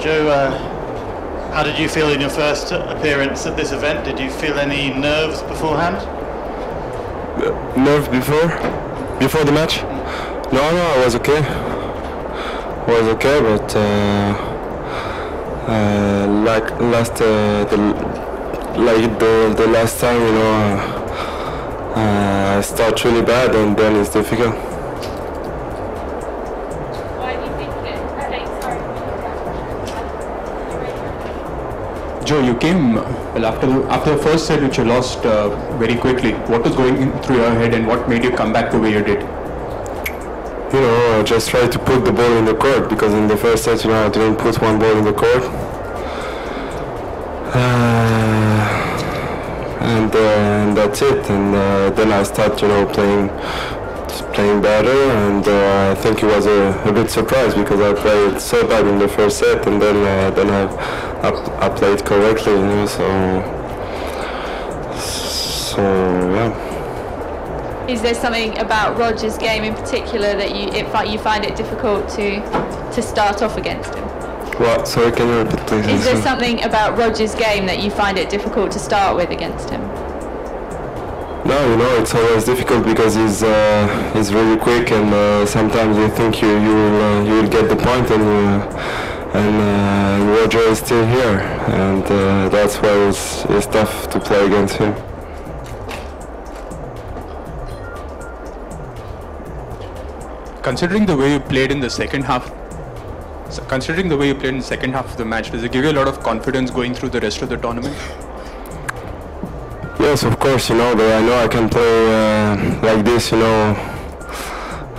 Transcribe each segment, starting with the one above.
Jo, uh, how did you feel in your first appearance at this event? Did you feel any nerves beforehand? Nerve before? Before the match? No, no, I was okay. I was okay, but uh, uh, like last uh, the like the the last time, you know, uh, I start really bad and then it's difficult. Jo, you came well after the, after the first set, which you lost uh, very quickly. What was going in through your head, and what made you come back the way you did? You know, I just try to put the ball in the court because in the first set, you know, I didn't put one ball in the court. Uh, and, uh, and that's it. And uh, then I start, you know, playing playing better. And uh, I think it was a, a bit surprise because I played so bad in the first set, and then uh, then I, I I played correctly, you know. So so yeah. Is there something about Roger's game in particular that you it, you find it difficult to to start off against him? What? Sorry, can you repeat, please? Is there something about Roger's game that you find it difficult to start with against him? No, you know it's always difficult because he's uh, he's really quick, and uh, sometimes you think you you will uh, you will get the point, and uh, and uh, Roger is still here, and uh, that's why it's, it's tough to play against him. Considering the way you played in the second half, considering the way you played in the second half of the match, does it give you a lot of confidence going through the rest of the tournament? Yes, of course, you know that I know I can play uh, like this, you know,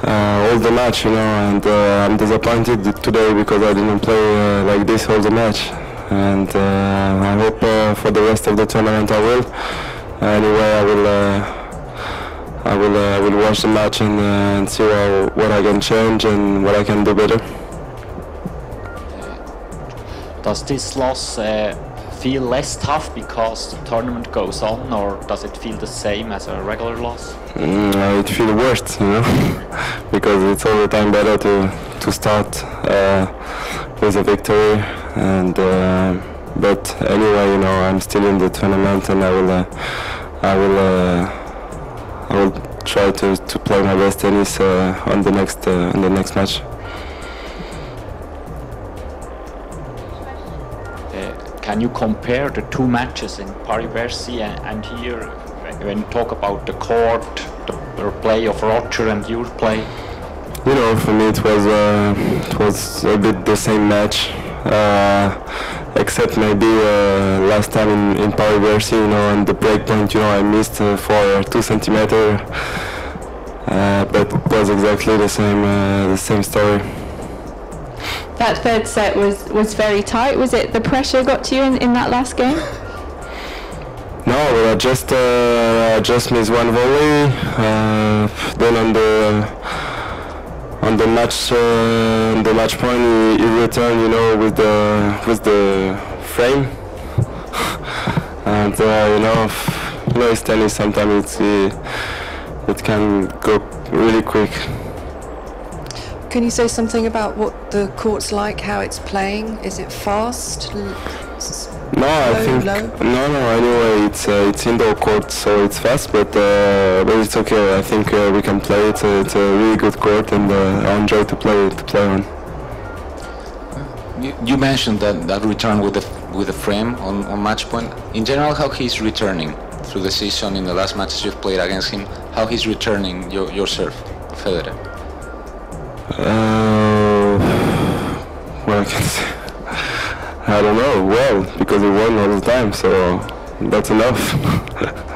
uh, all the match, you know, and uh, I'm disappointed today because I didn't play uh, like this all the match, and uh, I hope uh, for the rest of the tournament I will. Anyway, I will. I will. I will watch the match and, and see how, what I can change and what I can do better. Does this loss feel less tough because the tournament goes on, or does it feel the same as a regular loss? Mm, it feels worse, you know, because it's all the time better to to start uh, with a victory. And uh, but anyway, you know, I'm still in the tournament, and I will, uh, I will, uh, I will try to, to play my best tennis uh, on the next uh, on the next match. Can you compare the two matches in Paris-Bercy and, and here, when you talk about the court, the, play of Roger and your play? You know, for me it was uh, it was a bit the same match, uh, except maybe uh, last time in, in Paris Bercy, you know, on the break point, you know, I missed uh, for two centimeter, uh, but it was exactly the same uh, the same story. That third set was was very tight. Was it the pressure got to you in, in that last game? No, I just uh, just missed one volley. Uh, then on the on the match uh, on the match point, he, he returned, you know, with the with the frame. and uh, you know, you tennis. Sometimes it's uh, it can go really quick. Can you say something about what the court's like, how it's playing? Is it fast? L- s- No, I Low, think low? no, no. Anyway, it's uh, it's indoor court, so it's fast, but uh, but it's okay. I think uh, we can play. It's a, it's a really good court, and uh, I enjoy to play to play on. You, you mentioned that, that return with the with the frame on, on match point. In general, how he's returning through the season in the last matches you've played against him, how he's returning your, your serve, Federer. I can say, I don't know. Well, because we won all the time, so that's enough.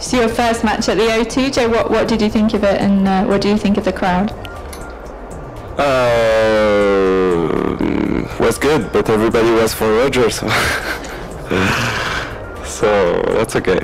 So your first match at the O2, Jo. What what did you think of it, and uh, what do you think of the crowd? uh, was good, but everybody was for Rogers, so, so that's okay.